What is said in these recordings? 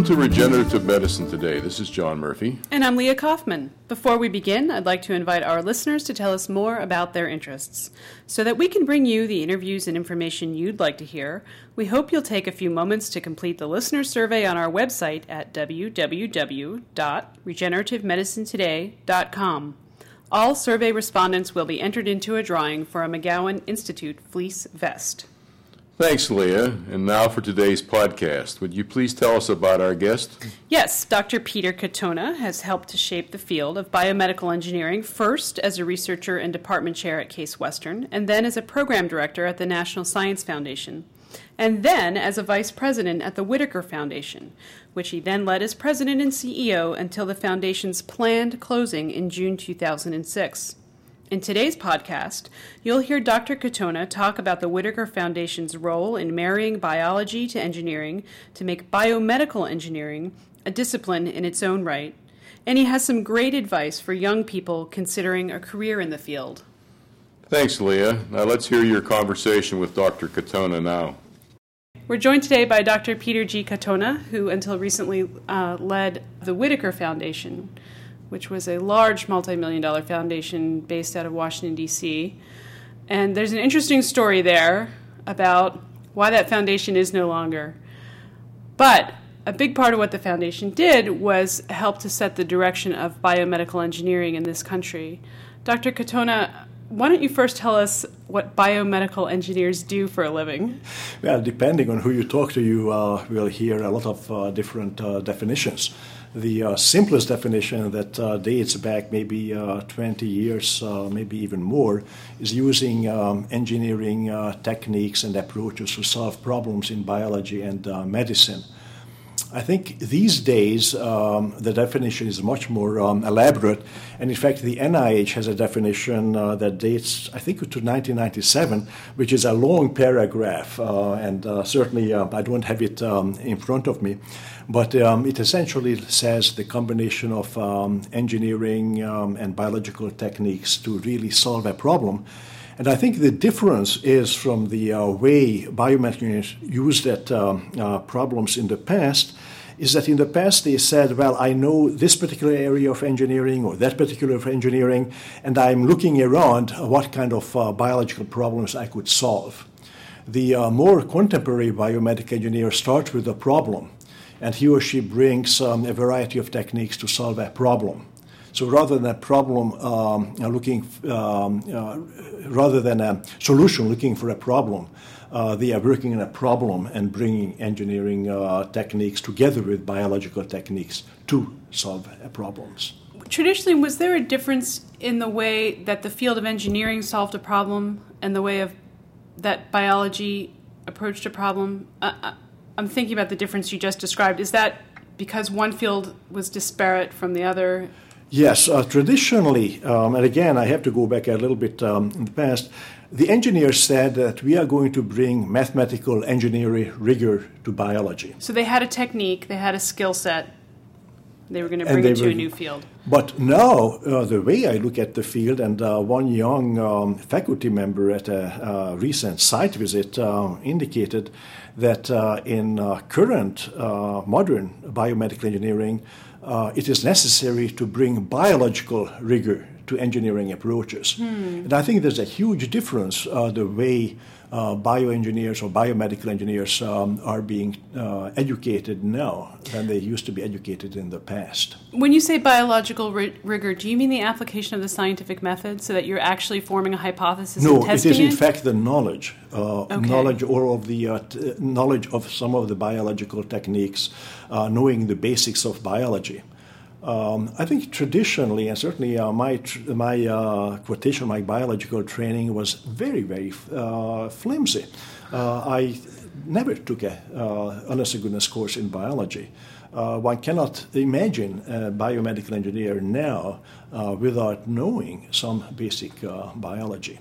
Welcome to Regenerative Medicine Today. This is John Murphy. And I'm Leah Kaufman. Before we begin, I'd like to invite our listeners to tell us more about their interests. So that we can bring you the interviews and information you'd like to hear, we hope you'll take a few moments to complete the listener survey on our website at www.regenerativemedicinetoday.com. All survey respondents will be entered into a drawing for a McGowan Institute fleece vest. Thanks, Leah. And now for today's podcast. Would you please tell us about our guest? Yes, Dr. Peter Katona has helped to shape the field of biomedical engineering, first as a researcher and department chair at Case Western, and then as a program director at the National Science Foundation, and then as a vice president at the Whitaker Foundation, which he then led as president and CEO until the foundation's planned closing in June 2006. In today's podcast, you'll hear Dr. Katona talk about the Whitaker Foundation's role in marrying biology to engineering to make biomedical engineering a discipline in its own right, and he has some great advice for young people considering a career in the field. Thanks, Leah. Now let's hear your conversation with Dr. Katona now. We're joined today by Dr. Peter G. Katona, who until recently uh, led the Whitaker Foundation which was a large multi million dollar foundation based out of Washington, D.C. And there's an interesting story there about why that foundation is no longer. But a big part of what the foundation did was help to set the direction of biomedical engineering in this country. Dr. Katona, why don't you first tell us what biomedical engineers do for a living? Well, depending on who you talk to, you uh, will hear a lot of uh, different uh, definitions. The uh, simplest definition that uh, dates back maybe uh, 20 years, uh, maybe even more, is using um, engineering uh, techniques and approaches to solve problems in biology and uh, medicine. I think these days um, the definition is much more um, elaborate, and in fact, the NIH has a definition uh, that dates, I think, to 1997, which is a long paragraph, uh, and uh, certainly uh, I don't have it um, in front of me, but um, it essentially says the combination of um, engineering um, and biological techniques to really solve a problem. And I think the difference is from the uh, way biomechanics used that um, uh, problems in the past is that in the past they said, well, I know this particular area of engineering or that particular of engineering, and I'm looking around what kind of uh, biological problems I could solve. The uh, more contemporary biomedical engineer starts with a problem, and he or she brings um, a variety of techniques to solve a problem. So rather than a problem um, looking, um, uh, rather than a solution looking for a problem, uh, they are working on a problem and bringing engineering uh, techniques together with biological techniques to solve problems. Traditionally, was there a difference in the way that the field of engineering solved a problem and the way of that biology approached a problem? Uh, I'm thinking about the difference you just described. Is that because one field was disparate from the other? Yes, uh, traditionally, um, and again, I have to go back a little bit um, in the past. The engineers said that we are going to bring mathematical engineering rigor to biology. So they had a technique, they had a skill set, they were going to bring it to were, a new field. But now, uh, the way I look at the field, and uh, one young um, faculty member at a uh, recent site visit uh, indicated that uh, in uh, current modern biomedical engineering, uh, it is necessary to bring biological rigor to engineering approaches. Hmm. And I think there's a huge difference uh, the way uh, bioengineers or biomedical engineers um, are being uh, educated now than they used to be educated in the past. When you say biological ri- rigor, do you mean the application of the scientific method so that you're actually forming a hypothesis no, and testing it? No, it is in it? fact the knowledge, uh, okay. knowledge or of the uh, t- knowledge of some of the biological techniques, uh, knowing the basics of biology. Um, I think traditionally, and certainly uh, my tr- my uh, quotation, my biological training was very very uh, flimsy. Uh, I never took a uh, honest goodness course in biology. Uh, one cannot imagine a biomedical engineer now without knowing some basic biology.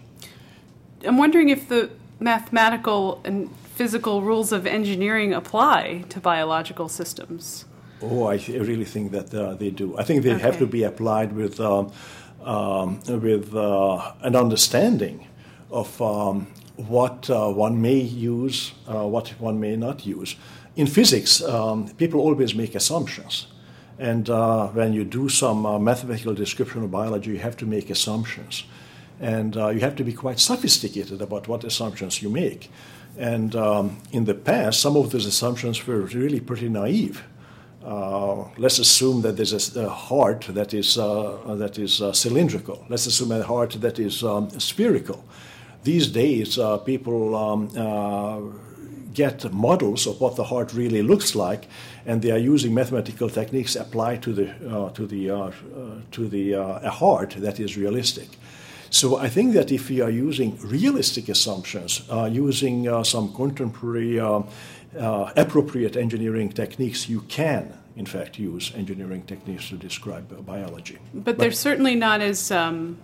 I'm wondering if the mathematical and physical rules of engineering apply to biological systems. Oh, I th- really think that uh, they do. I think they okay. have to be applied with um, um, with uh, an understanding of um, what uh, one may use, uh, what one may not use. in physics, um, people always make assumptions. And uh, when you do some uh, mathematical description of biology, you have to make assumptions. And uh, you have to be quite sophisticated about what assumptions you make. And um, in the past, some of those assumptions were really pretty naive. Uh, let's assume that there's a, a heart that is, uh, that is uh, cylindrical. Let's assume a heart that is um, spherical. These days, uh, people um, uh, get models of what the heart really looks like, and they are using mathematical techniques applied to the, uh, to the, to the a heart that is realistic. So I think that if we are using realistic assumptions, using some contemporary uh, appropriate engineering techniques, you can, in fact, use engineering techniques to describe uh, biology. But, but, they're certainly not as um,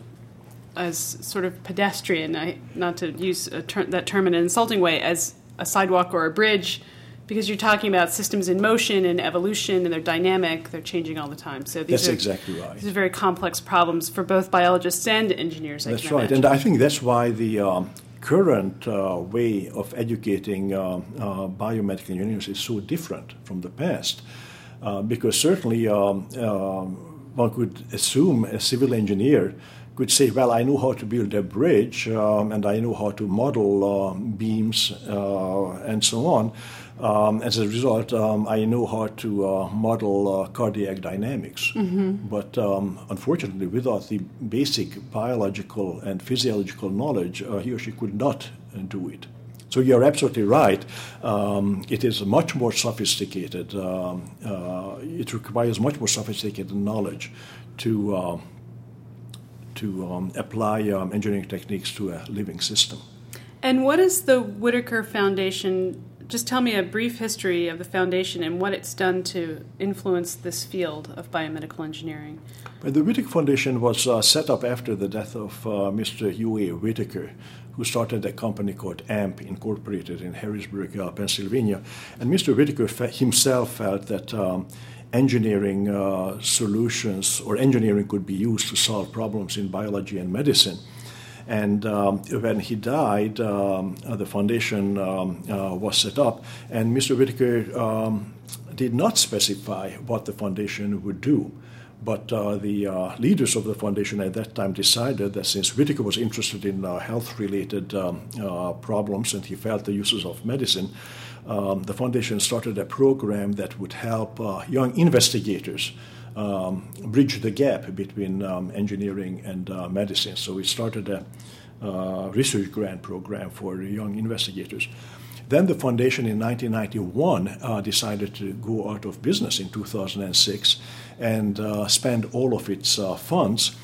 as sort of pedestrian, I, not to use ter- that term in an insulting way, as a sidewalk or a bridge, because you're talking about systems in motion and evolution, and they're dynamic, they're changing all the time. So these that's are, exactly right. These are very complex problems for both biologists and engineers. I that's right, imagine. and I think that's why the um, current uh, way of educating uh, uh, biomedical engineers is so different from the past. Uh, because certainly um, um, one could assume a civil engineer could say, well, I know how to build a bridge um, and I know how to model uh, beams uh, and so on. Um, as a result, um, I know how to uh, model uh, cardiac dynamics. Mm-hmm. But um, unfortunately, without the basic biological and physiological knowledge, uh, he or she could not do it. So you're absolutely right. Um, it is much more sophisticated. Um, uh, it requires much more sophisticated knowledge to uh, to um, apply engineering techniques to a living system. And what is the Whitaker Foundation just tell me a brief history of the foundation and what it's done to influence this field of biomedical engineering. The Whitaker Foundation was uh, set up after the death of uh, Mr. U. A. Whitaker, who started a company called AMP Incorporated in Harrisburg, uh, Pennsylvania. And Mr. Whitaker himself felt that um, engineering uh, solutions or engineering could be used to solve problems in biology and medicine. And um, when he died, um, uh, the foundation um, uh, was set up, and Mr. Whitaker um, did not specify what the foundation would do. But uh, the uh, leaders of the foundation at that time decided that since Whitaker was interested in uh, health related um, uh, problems and he felt the uses of medicine, um, the foundation started a program that would help young investigators um, bridge the gap between um, engineering and uh, medicine. So we started a uh, research grant program for young investigators. Then the foundation in 1991 uh, decided to go out of business in 2006 and uh, spend all of its uh, funds.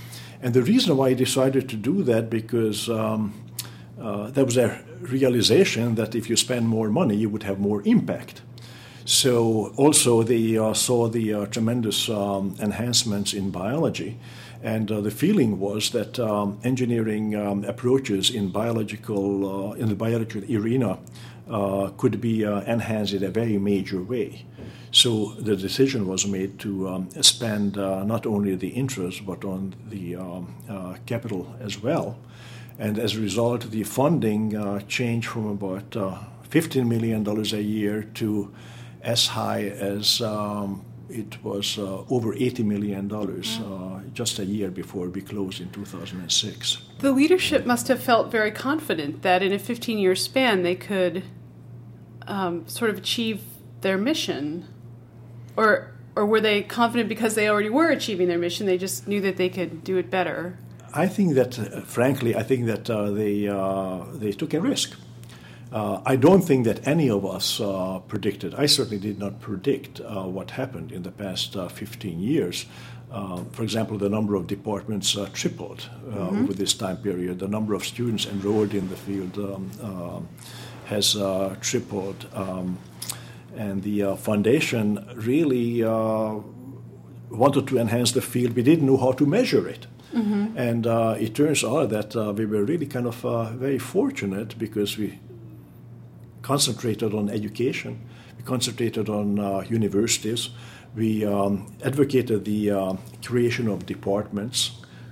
And the reason why I decided to do that because um, uh, there was a realization that if you spend more money, you would have more impact. So also they uh, saw the uh, tremendous um, enhancements in biology, and uh, the feeling was that um, engineering um, approaches in biological uh, in the biological arena uh, could be uh, enhanced in a very major way. So the decision was made to um, spend not only the interest but on the um, capital as well. And as a result, the funding changed from about $15 million a year to as high as um, it was uh, over $80 million uh, just a year before we closed in 2006. The leadership must have felt very confident that in a 15 year span they could um, sort of achieve their mission. Or, or were they confident because they already were achieving their mission, they just knew that they could do it better? I think that, uh, frankly, I think that uh, they, uh, they took a risk. Uh, I don't think that any of us uh, predicted, I certainly did not predict uh, what happened in the past uh, 15 years. Uh, for example, the number of departments uh, tripled mm-hmm. over this time period. The number of students enrolled in the field um, has tripled. Um, and the foundation really wanted to enhance the field. We didn't know how to measure it. Mm-hmm. And it turns out that we were really kind of very fortunate because we concentrated on education. We concentrated on uh, universities. We um, advocated the uh, creation of departments,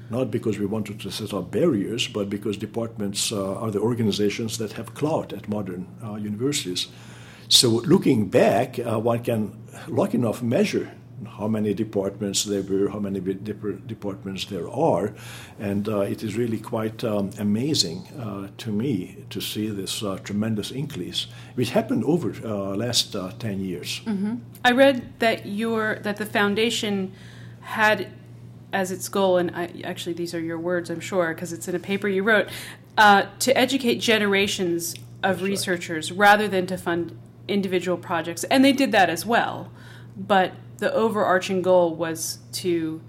not because we wanted to set up barriers, but because departments uh, are the organizations that have clout at modern uh, universities. So looking back, uh, one can lucky enough measure how many departments there were, how many departments there are, and uh, it is really quite um, amazing uh, to me to see this uh, tremendous increase, which happened over uh, last uh, ten years. Mm-hmm. I read that your that the foundation had as its goal, and I, actually these are your words, I'm sure, because it's in a paper you wrote, uh, to educate generations of That's researchers right. rather than to fund individual projects, and they did that as well, but the overarching goal was to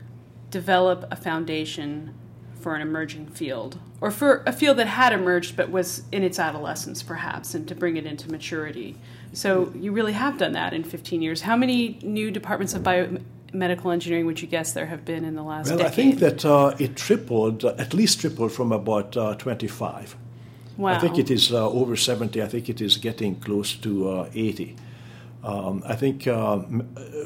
develop a foundation for an emerging field or for a field that had emerged but was in its adolescence perhaps and to bring it into maturity. So you really have done that in 15 years. How many new departments of biomedical engineering would you guess there have been in the last well decade? i think that uh, it tripled uh, at least tripled from about uh, 25 wow. i think it is uh, over 70 i think it is getting close to uh, 80 um, I think uh,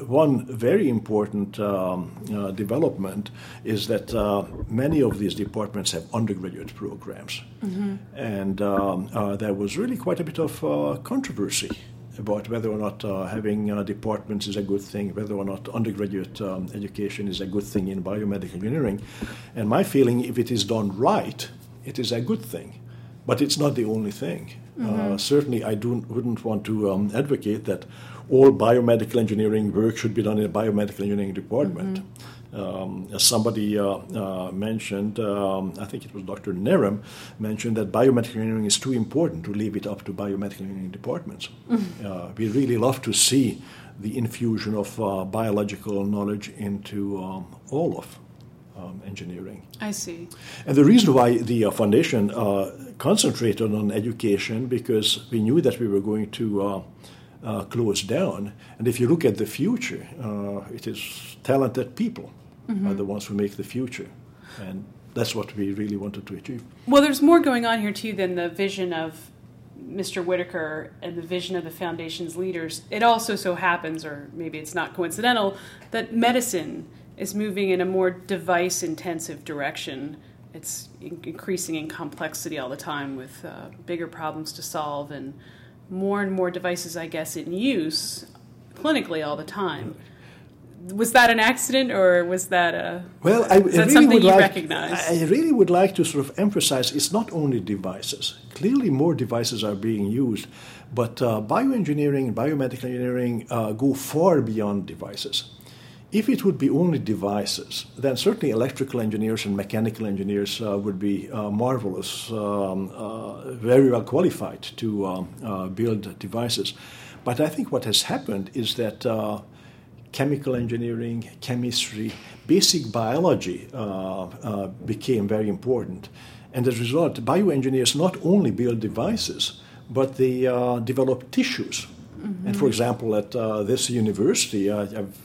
one very important um, uh, development is that uh, many of these departments have undergraduate programs. Mm-hmm. And um, uh, there was really quite a bit of uh, controversy about whether or not uh, having departments is a good thing, whether or not undergraduate um, education is a good thing in biomedical engineering. And my feeling, if it is done right, it is a good thing. But it's not the only thing. Mm-hmm. Uh, certainly, I do, wouldn't want to um, advocate that all biomedical engineering work should be done in a biomedical engineering department. Mm-hmm. Um, as somebody uh, uh, mentioned, um, I think it was Dr. Nerem mentioned that biomedical engineering is too important to leave it up to biomedical engineering departments. Mm-hmm. Uh, we really love to see the infusion of uh, biological knowledge into um, all of um, engineering. I see. And the reason why the uh, foundation uh, concentrated on education because we knew that we were going to uh, uh close down. And if you look at the future, uh, it is talented people mm-hmm. are the ones who make the future, and that's what we really wanted to achieve. Well, there's more going on here too than the vision of Mr. Whitaker and the vision of the foundation's leaders. It also so happens, or maybe it's not coincidental, that medicine is moving in a more device intensive direction. It's increasing in complexity all the time with uh, bigger problems to solve and more and more devices, I guess, in use clinically all the time. Was that an accident, or was that a well? I, that really something you like, recognize? I really would like to sort of emphasize it's not only devices. Clearly, more devices are being used, but uh, bioengineering and biomedical engineering uh, go far beyond devices. If it would be only devices, then certainly electrical engineers and mechanical engineers uh, would be uh, marvelous, um, uh, very well qualified to um, uh, build devices. But I think what has happened is that uh, chemical engineering, chemistry, basic biology uh, became very important. And as a result, bioengineers not only build devices, but they develop tissues. Mm-hmm. And for example, at this university, I've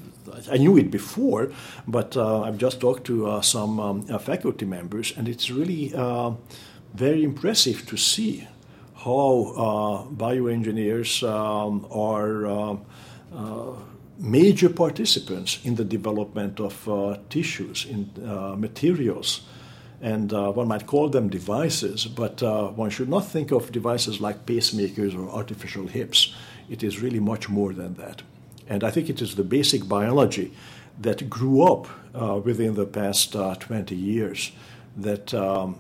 I knew it before, but uh, I've just talked to uh, some um, uh, faculty members, and it's really uh, very impressive to see how uh, bioengineers um, are uh, major participants in the development of tissues, in materials. And one might call them devices, but one should not think of devices like pacemakers or artificial hips. It is really much more than that. And I think it is the basic biology that grew up uh, within the past uh, 20 years that um,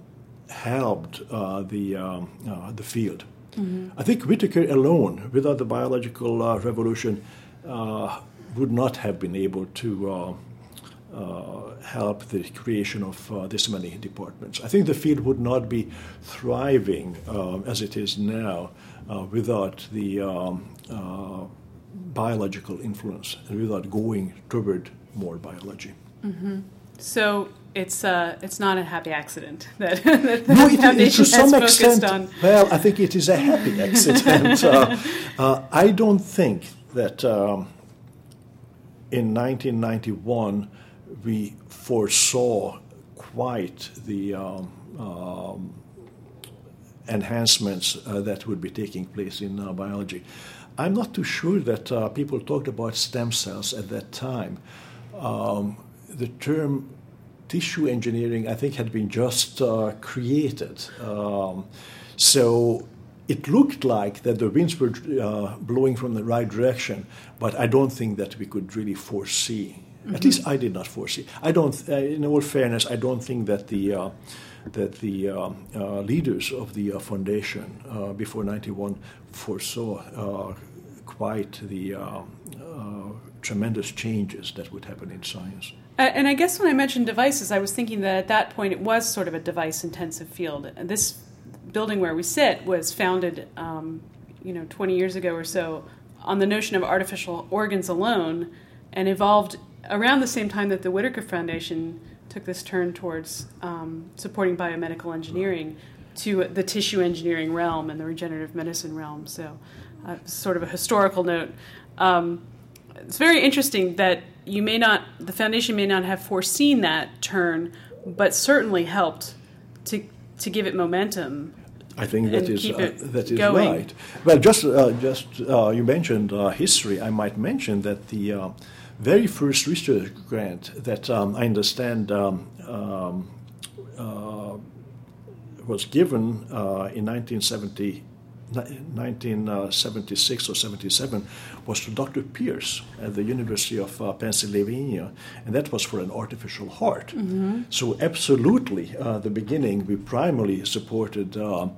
helped uh, the, um, uh, the field. Mm-hmm. I think Whitaker alone, without the biological uh, revolution, uh, would not have been able to help the creation of this many departments. I think the field would not be thriving as it is now without the um, biological influence and without going toward more biology. Mm-hmm. So it's uh, it's not a happy accident that, that the no, it, foundation to some extent, on. Well, I think it is a happy accident. uh, uh, I don't think that um, in 1991 we foresaw quite the um, um, enhancements uh, that would be taking place in uh, biology. I'm not too sure that uh, people talked about stem cells at that time. Um, the term tissue engineering, I think, had been just uh, created. Um, so it looked like that the winds were uh, blowing from the right direction, but I don't think that we could really foresee. Mm-hmm. At least I did not foresee. I don't. Uh, in all fairness, I don't think that the uh, that the uh, uh, leaders of the uh, foundation before '91 foresaw quite the tremendous changes that would happen in science. And I guess when I mentioned devices, I was thinking that at that point it was sort of a device-intensive field. This building where we sit was founded, um, you know, 20 years ago or so, on the notion of artificial organs alone, and evolved around the same time that the Whitaker Foundation took this turn towards um, supporting biomedical engineering to the tissue engineering realm and the regenerative medicine realm. So, uh, sort of a historical note. Um, it's very interesting that you may not, the foundation may not have foreseen that turn, but certainly helped to to give it momentum. I think that is uh, that is going. right. Well, just uh, just uh, you mentioned uh, history. I might mention that the uh, very first research grant that um, I understand um, um, uh, was given in 1970 1976 or 77 was to Dr. Pierce at the University of uh, Pennsylvania, and that was for an artificial heart. Mm-hmm. So, absolutely, uh, the beginning, we primarily supported uh,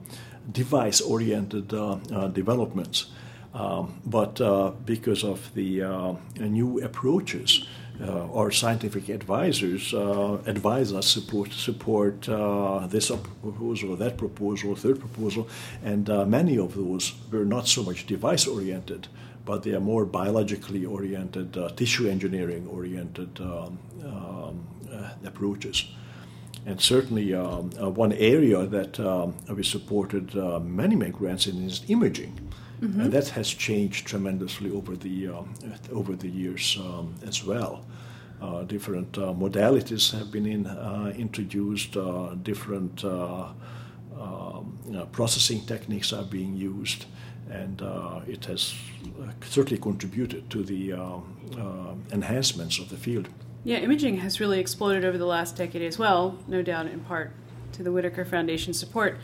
device oriented uh, uh, developments. Um, but uh, because of the new approaches, our scientific advisors uh, advise us support support uh, this proposal, that proposal, or third proposal, and many of those were not so much device oriented, but they are more biologically oriented, tissue engineering oriented um, um, approaches. And certainly, um, uh, one area that um, we supported uh, many, many grants in is imaging. Mm-hmm. And that has changed tremendously over the, um, over the years um, as well. Uh, different uh, modalities have been in, uh, introduced, uh, different um, you know, processing techniques are being used, and it has certainly contributed to the um, enhancements of the field. Yeah, imaging has really exploded over the last decade as well, no doubt in part to the Whitaker Foundation support.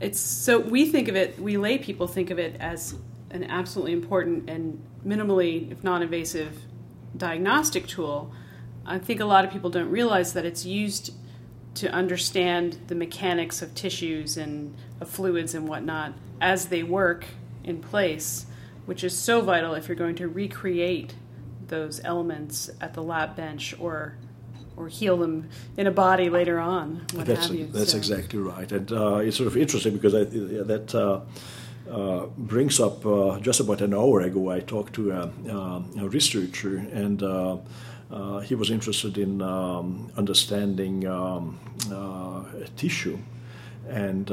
It's so we think of it, we lay people think of it as an absolutely important and minimally, if non invasive, diagnostic tool. I think a lot of people don't realize that it's used to understand the mechanics of tissues and of fluids and whatnot as they work in place, which is so vital if you're going to recreate those elements at the lab bench or or heal them in a body later on. that's that's so. exactly right, and uh, it's sort of interesting because I, that. Uh, uh, brings up uh, just about an hour ago. I talked to a, uh, a researcher, and uh, he was interested in um, understanding um, tissue, and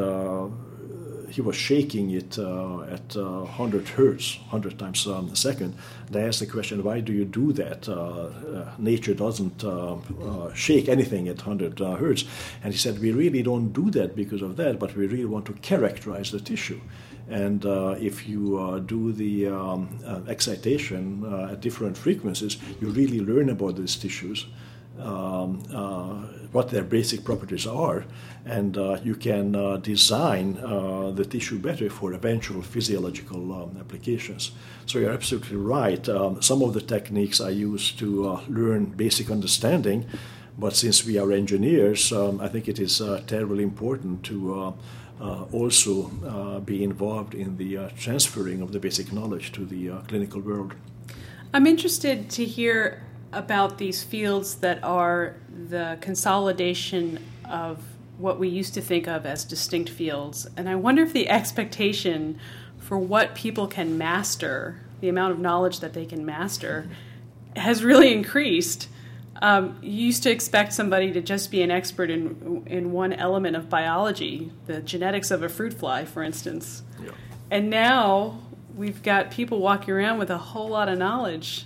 he was shaking it uh, at uh, 100 hertz, 100 times um, a second. I asked the question, why do you do that? Uh, uh nature doesn't uh, uh, shake anything at 100 hertz. And he said, we really don't do that because of that, but we really want to characterize the tissue. And if you do the um, excitation at different frequencies, you really learn about these tissues um, uh, what their basic properties are, and uh, you can uh, design uh, the tissue better for eventual physiological um, applications. So you're absolutely right. Um, some of the techniques are used to uh, learn basic understanding, but since we are engineers, um, I think it is uh, terribly important to also be involved in the transferring of the basic knowledge to the clinical world. I'm interested to hear about these fields that are the consolidation of what we used to think of as distinct fields. And I wonder if the expectation for what people can master, the amount of knowledge that they can master, has really increased. Um, you used to expect somebody to just be an expert in in one element of biology, the genetics of a fruit fly, for instance. Yeah. And now we've got people walking around with a whole lot of knowledge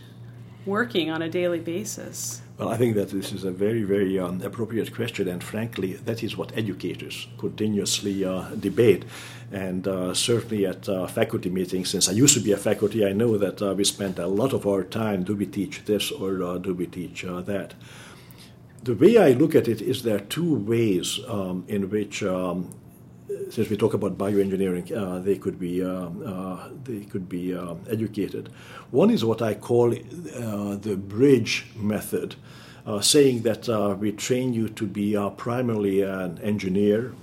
working on a daily basis? Well, I think that this is a very, very um, appropriate question, and frankly, that is what educators continuously uh, debate. And uh, certainly at uh, faculty meetings, since I used to be a faculty, I know that uh, we spend a lot of our time do we teach this or uh, do we teach uh, that? The way I look at it is there are two ways um, in which um, since we talk about bioengineering, uh, they could be um, uh, they could be um, educated. One is what I call uh, the bridge method, uh, saying that uh, we train you to be primarily an engineer,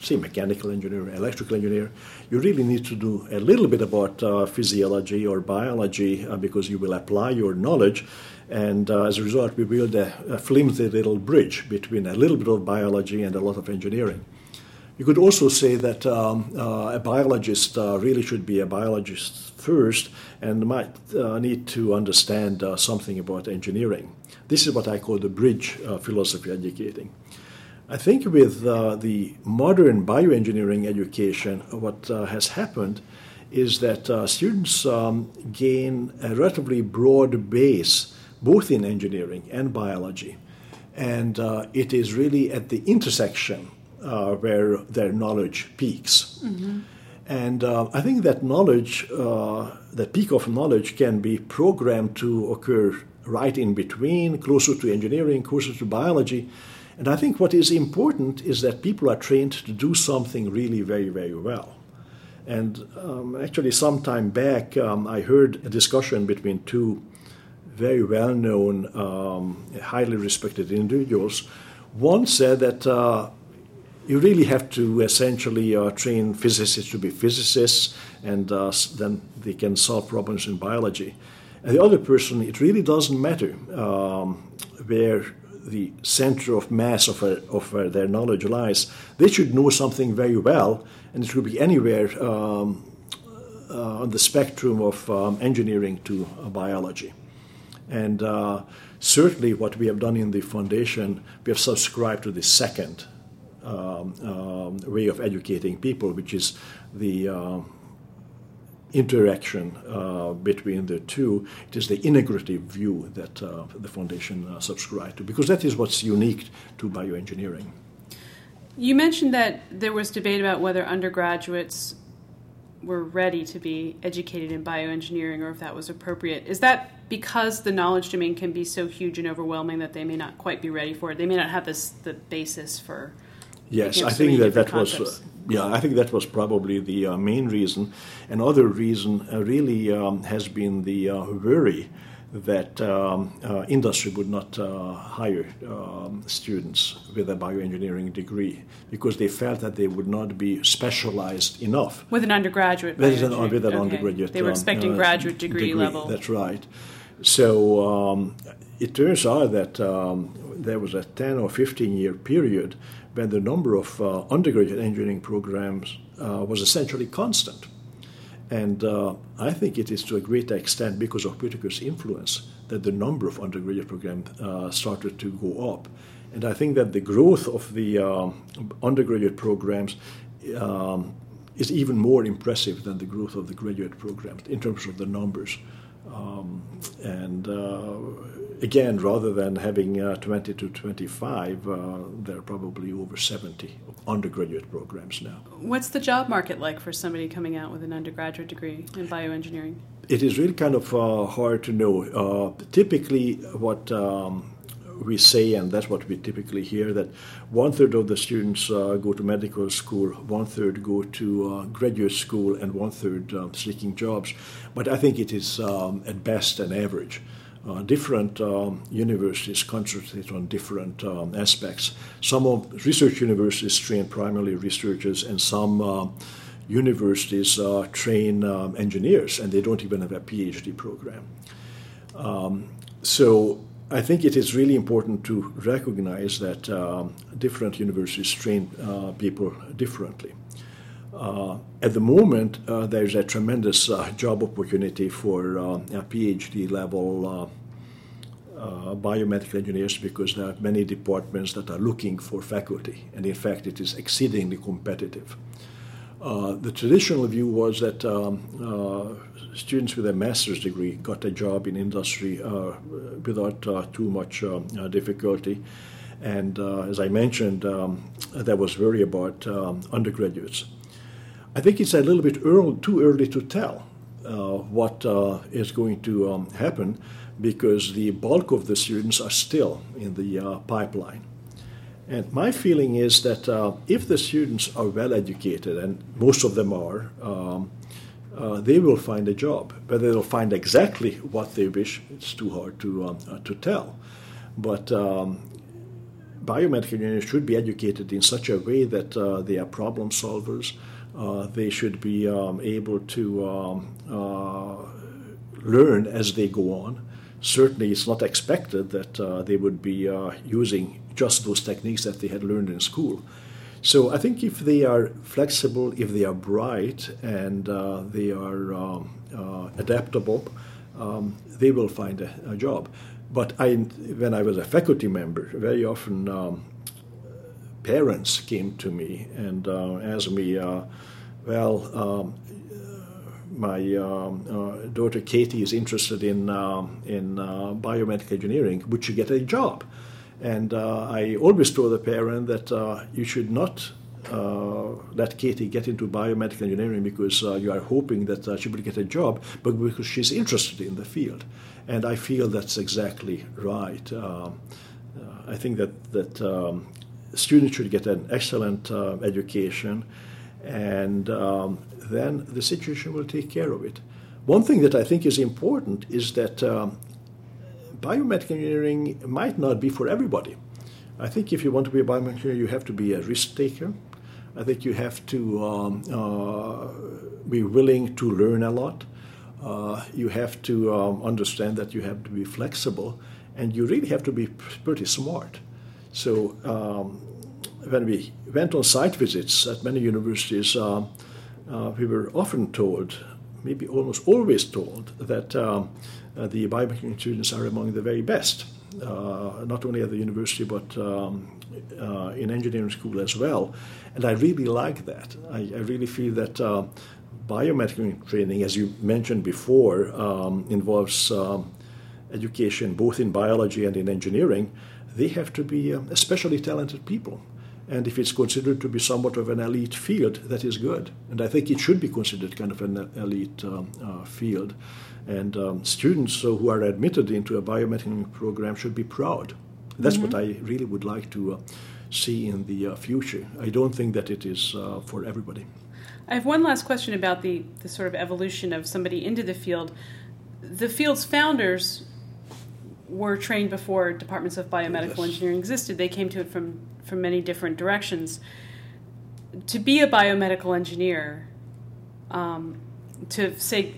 say mechanical engineer, electrical engineer. You really need to do a little bit about physiology or biology because you will apply your knowledge. And uh, as a result, we build a, a, flimsy little bridge between a little bit of biology and a lot of engineering. You could also say that um, uh, a biologist uh, really should be a biologist first and might uh, need to understand uh, something about engineering. This is what I call the bridge uh, philosophy educating. I think with uh, the modern bioengineering education, what has happened is that students um, gain a relatively broad base both in engineering and biology. And it is really at the intersection uh, where their knowledge peaks. Mm-hmm. And uh, I think that knowledge, uh, that peak of knowledge, can be programmed to occur right in between, closer to engineering, closer to biology. And I think what is important is that people are trained to do something really very, very well. And um, actually, some time back, um, I heard a discussion between two very well known, um, highly respected individuals. One said that uh, you really have to essentially uh, train physicists to be physicists, and uh, then they can solve problems in biology. And the other person, it really doesn't matter um, where the center of mass of, uh, of uh, their knowledge lies. They should know something very well, and it could be anywhere um, uh, on the spectrum of um, engineering to uh, biology. And certainly, what we have done in the foundation, we have subscribed to the second um, um, way of educating people, which is the uh, interaction uh, between the two. It is the integrative view that uh, the foundation uh, subscribes to, because that is what's unique to bioengineering. You mentioned that there was debate about whether undergraduates were ready to be educated in bioengineering or if that was appropriate. Is that because the knowledge domain can be so huge and overwhelming that they may not quite be ready for it? They may not have this the basis for Yes, I think that that was uh, yeah, I think that was probably the uh, main reason. Another reason uh, really um, has been the uh, worry that um, uh, industry would not uh, hire um, students with a bioengineering degree because they felt that they would not be specialized enough. With an undergraduate. With an, with an okay. undergraduate. They were expecting graduate degree, degree, level. That's right. So um, it turns out that um, there was a 10 or 15 year period when the number of uh, undergraduate engineering programs uh, was essentially constant. And uh, I think it is to a great extent because of Whitaker's influence that the number of undergraduate programs uh, started to go up. And I think that the growth of the um, undergraduate programs um, is even more impressive than the growth of the graduate programs in terms of the numbers. Um, and uh, again, rather than having uh, 20 to 25, uh, there are probably over 70 undergraduate programs now. What's the job market like for somebody coming out with an undergraduate degree in bioengineering? It is really kind of uh, hard to know. Uh, typically, what um, we say, and that's what we typically hear, that one third of the students uh, go to medical school, one third go to uh, graduate school, and one third um, seeking jobs. But I think it is um, at best an average. Uh, different um, universities concentrate on different um, aspects. Some of research universities train primarily researchers, and some uh, universities uh, train um, engineers, and they don't even have a PhD program. Um, so I think it is really important to recognize that um, different universities train uh, people differently. Uh, at the moment, uh, there's a tremendous uh, job opportunity for uh, PhD level uh, uh, biomedical engineers because there are many departments that are looking for faculty, and in fact, it is exceedingly competitive. the traditional view was that um, students with a master's degree got a job in industry uh, without uh, too much uh, difficulty. And as I mentioned, um, there was worry about um, undergraduates. I think it's a little bit early, too early to tell what is going to um, happen because the bulk of the students are still in the pipeline. And my feeling is that uh, if the students are well educated, and most of them are, um, uh, they will find a job. Whether they'll find exactly what they wish, it's too hard to, um, uh, to tell. But um, biomedical engineers should be educated in such a way that uh, they are problem solvers. Uh, they should be um, able to um, uh, learn as they go on. Certainly, it's not expected that uh, they would be using just those techniques that they had learned in school. So I think if they are flexible, if they are bright, and uh, they are um, uh, adaptable, um, they will find a, a, job. But I, when I was a faculty member, very often um, parents came to me and uh, asked me, uh, "Well, um, my um, uh, daughter Katie is interested in um, in uh, biomedical engineering. Would she get a job?" And uh, I always told the parent that you should not uh, let Katie get into biomedical engineering because uh, you are hoping that uh, she will get a job, but because she's interested in the field. And I feel that's exactly right. Um, I think that, that um, students should get an excellent education, and um, then the situation will take care of it. One thing that I think is important is that um, biomedical engineering might not be for everybody. I think if you want to be a biomedical engineer, you have to be a risk taker. I think you have to um, uh, be willing to learn a lot. Uh, you have to um, understand that you have to be flexible, and you really have to be pretty smart. So um, when we went on site visits at many universities, uh, uh we were often told, maybe almost always told, that um, uh, the biomechanics students are among the very best, uh, not only at the university but um, uh, in engineering school as well. And I really like that. I, I really feel that biomedical training, as you mentioned before, um, involves um, education both in biology and in engineering. They have to be um, especially talented people. And if it's considered to be somewhat of an elite field, that is good. And I think it should be considered kind of an elite um, uh, field. And um, students who are admitted into a biomedical program should be proud. That's mm-hmm. what I really would like to uh, see in the uh, future. I don't think that it is uh, for everybody. I have one last question about the, the sort of evolution of somebody into the field. The field's founders were trained before departments of biomedical engineering existed. They came to it from, from many different directions. To be a biomedical engineer, um, to say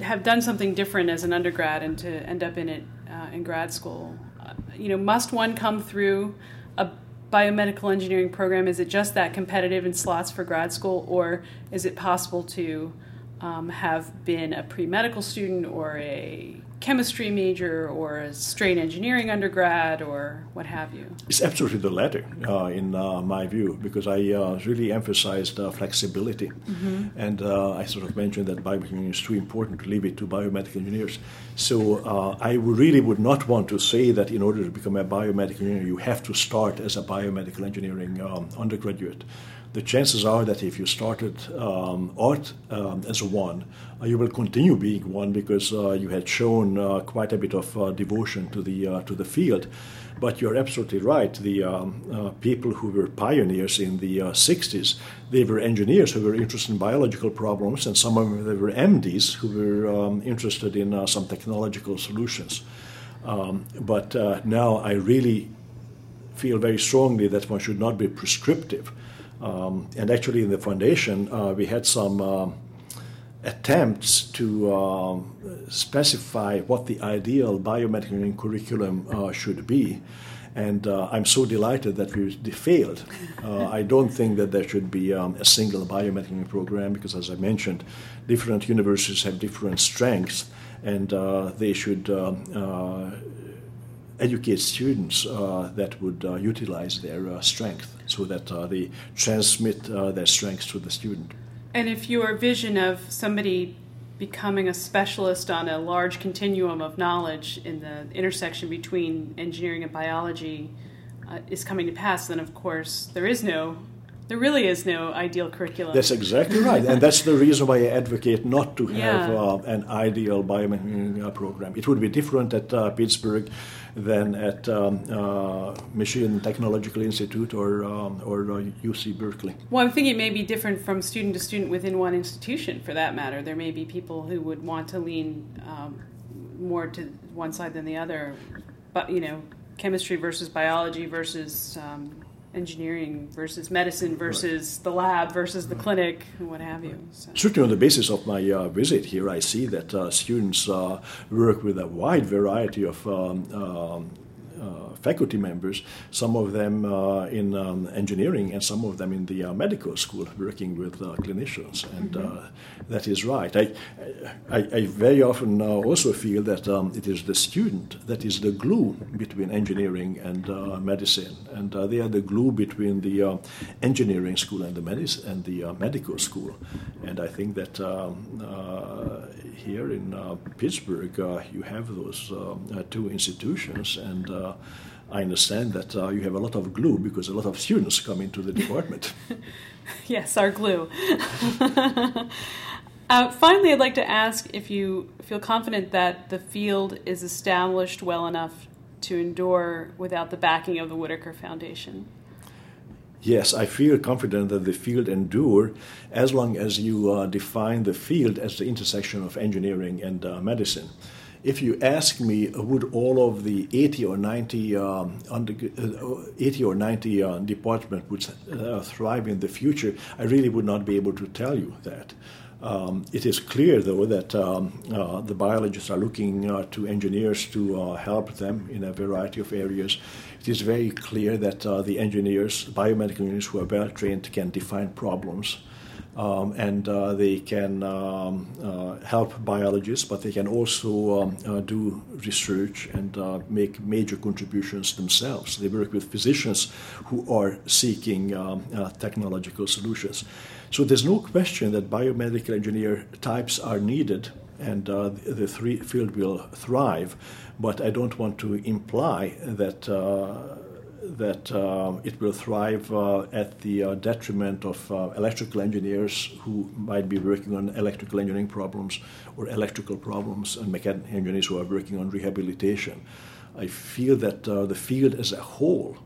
have done something different as an undergrad and to end up in it uh, in grad school. Uh, you know, must one come through a biomedical engineering program? Is it just that competitive in slots for grad school, or is it possible to um, have been a pre medical student or a chemistry major or a straight engineering undergrad or what have you? It's absolutely the latter, uh, in uh, my view, because I uh, really emphasized flexibility. Mm-hmm. And uh, I sort of mentioned that biomedical is too important to leave it to biomedical engineers. So uh, I really would not want to say that in order to become a biomedical engineer, you have to start as a biomedical engineering um, undergraduate the chances are that if you started um, art um, as one, uh, you will continue being one because uh, you had shown uh, quite a bit of uh, devotion to the uh, to the field. But you're absolutely right. The um, uh, people who were pioneers in the 60s, they were engineers who were interested in biological problems, and some of them they were MDs who were um, interested in some technological solutions. Um, but now I really feel very strongly that one should not be prescriptive um, and actually, in the foundation, uh, we had some uh, attempts to uh, specify what the ideal biomedical curriculum uh, should be. And uh, I'm so delighted that we failed. Uh, I don't think that there should be um, a single biomedical program because, as I mentioned, different universities have different strengths, and they should um, educate students uh, that would uh, utilize their uh, strength so that they transmit their strengths to the student. And if your vision of somebody becoming a specialist on a large continuum of knowledge in the intersection between engineering and biology uh, is coming to pass, then of course there is no There really is no ideal curriculum. That's exactly right, and that's the reason why I advocate not to have Yeah. uh, an ideal uh, program. It would be different at uh, Pittsburgh than at um, uh, Michigan Technological Institute or um, or uh, UC Berkeley. Well, I'm thinking it may be different from student to student within one institution, for that matter. There may be people who would want to lean um, more to one side than the other, but you know, chemistry versus biology versus um, engineering versus medicine versus the lab versus the clinic, and what have you. So. Certainly, on the basis of my uh, visit here, I see that uh, students uh, work with a wide variety of um, um, faculty members, some of them uh, in um, engineering and some of them in the uh, medical school, working with uh, clinicians. And uh, that is right. I, I, I very often uh, also feel that um, it is the student that is the glue between engineering and uh, medicine. And uh, they are the glue between the uh, engineering school and the, medic- and the uh, medical school. And I think that um, uh, here in uh, Pittsburgh, uh, you have those um, uh, two institutions, and uh, I understand that uh, you have a lot of glue because a lot of students come into the department. Yes, our glue. uh, finally, I'd like to ask if you feel confident that the field is established well enough to endure without the backing of the Whitaker Foundation. Yes, I feel confident that the field endure as long as you uh, define the field as the intersection of engineering and uh, medicine. If you ask me, would all of the 80 or 90, um, under, uh, 80 or 90 uh, would uh, thrive in the future, I really would not be able to tell you that. Um, it is clear, though, that um, uh, the biologists are looking uh, to engineers to uh, help them in a variety of areas. It is very clear that uh, the engineers, biomedical engineers who are well trained, can define problems. Um, and uh, they can um, uh, help biologists, but they can also um, uh, do research and uh, make major contributions themselves. They work with physicians who are seeking um, uh, technological solutions. So there's no question that biomedical engineer types are needed and uh, the three field will thrive, but I don't want to imply that that uh, it will thrive uh, at the uh, detriment of uh, electrical engineers who might be working on electrical engineering problems or electrical problems and mechanical engineers who are working on rehabilitation. I feel that uh, the field as a whole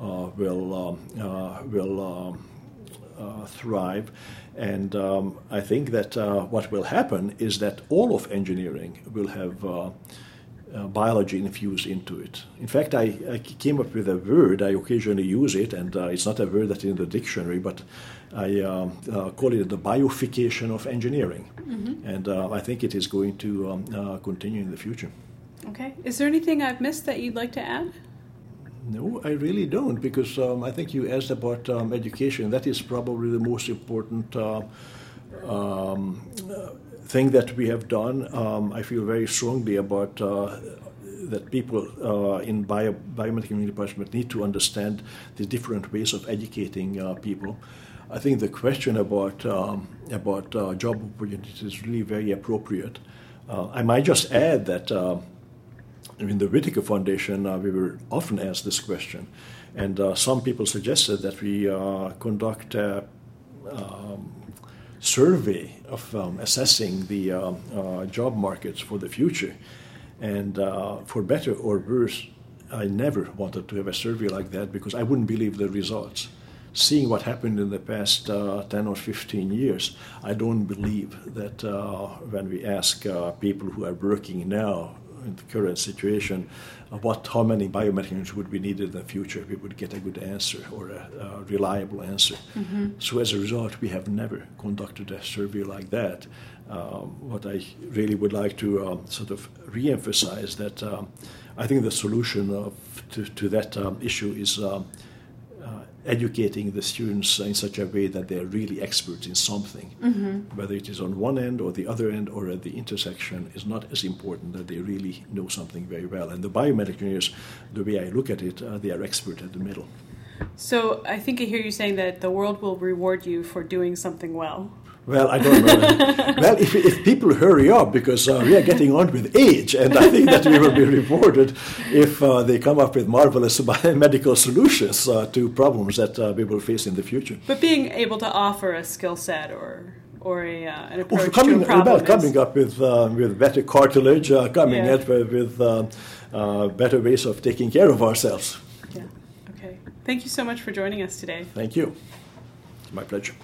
uh, will um, will um, thrive. And um, I think that what will happen is that all of engineering will have uh, biology infused into it. In fact, I, I came up with a word, I occasionally use it, and uh, it's not a word that's in the dictionary, but I um, uh, call it the biofication of engineering. And uh, I think it is going to um, uh, continue in the future. Okay. Is there anything I've missed that you'd like to add? No, I really don't, because um, I think you asked about um, education. That is probably the most important uh, um, uh, thing that we have done. Um, I feel very strongly about uh, that people uh, in bio, biomedical department need to understand the different ways of educating uh, people. I think the question about um, about uh, job opportunities is really very appropriate. Uh, I might just add that. Uh, in the Whitaker Foundation, uh, we were often asked this question, and some people suggested that we conduct um, survey of um, assessing the um, uh, job markets for the future. And uh, for better or worse, I never wanted to have a survey like that because I wouldn't believe the results. Seeing what happened in the past uh, 10 or 15 years, I don't believe that uh, when we ask uh, people who are working now in the current situation, what how many biomechanics would be needed in the future, if we would get a good answer or a, a reliable answer. So as a result, we have never conducted a survey like that. Um, what I really would like to um, sort of re-emphasize that um, I think the solution of, to, to that um, issue is um, educating the students in such a way that they're really experts in something. Whether it is on one end or the other end or at the intersection is not as important that they really know something very well. And the biomedical engineers, the way I look at it, uh, they are expert at the middle. So I think I hear you saying that the world will reward you for doing something well. Well, I don't know. well, if, if people hurry up, because uh, we are getting on with age, and I think that we will be rewarded if uh, they come up with marvelous medical solutions uh, to problems that uh, we will face in the future. But being able to offer a skill set or or a, uh, an approach well, coming, to a problem well, coming up with uh, with better cartilage, coming Yeah. up with, with better ways of taking care of ourselves. Yeah. Okay. Thank you so much for joining us today. Thank you. My pleasure.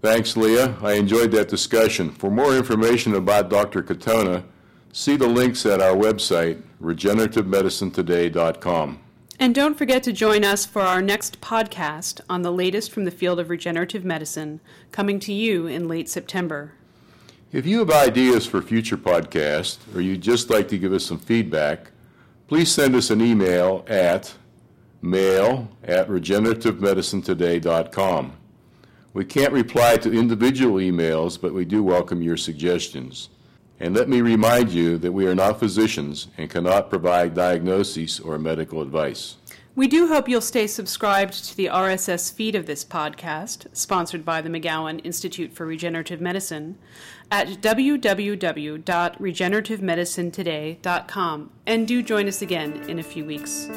Thanks, Leah. I enjoyed that discussion. For more information about Dr. Katona, see the links at our website, regenerativemedicinetoday.com. And don't forget to join us for our next podcast on the latest from the field of regenerative medicine, coming to you in late September. If you have ideas for future podcasts or you'd just like to give us some feedback, please send us an email at mail at regenerativemedicinetoday.com. We can't reply to individual emails, but we do welcome your suggestions. And let me remind you that we are not physicians and cannot provide diagnoses or medical advice. We do hope you'll stay subscribed to the RSS feed of this podcast, sponsored by the McGowan Institute for Regenerative Medicine, at www.regenerativemedicinetoday.com. And do join us again in a few weeks.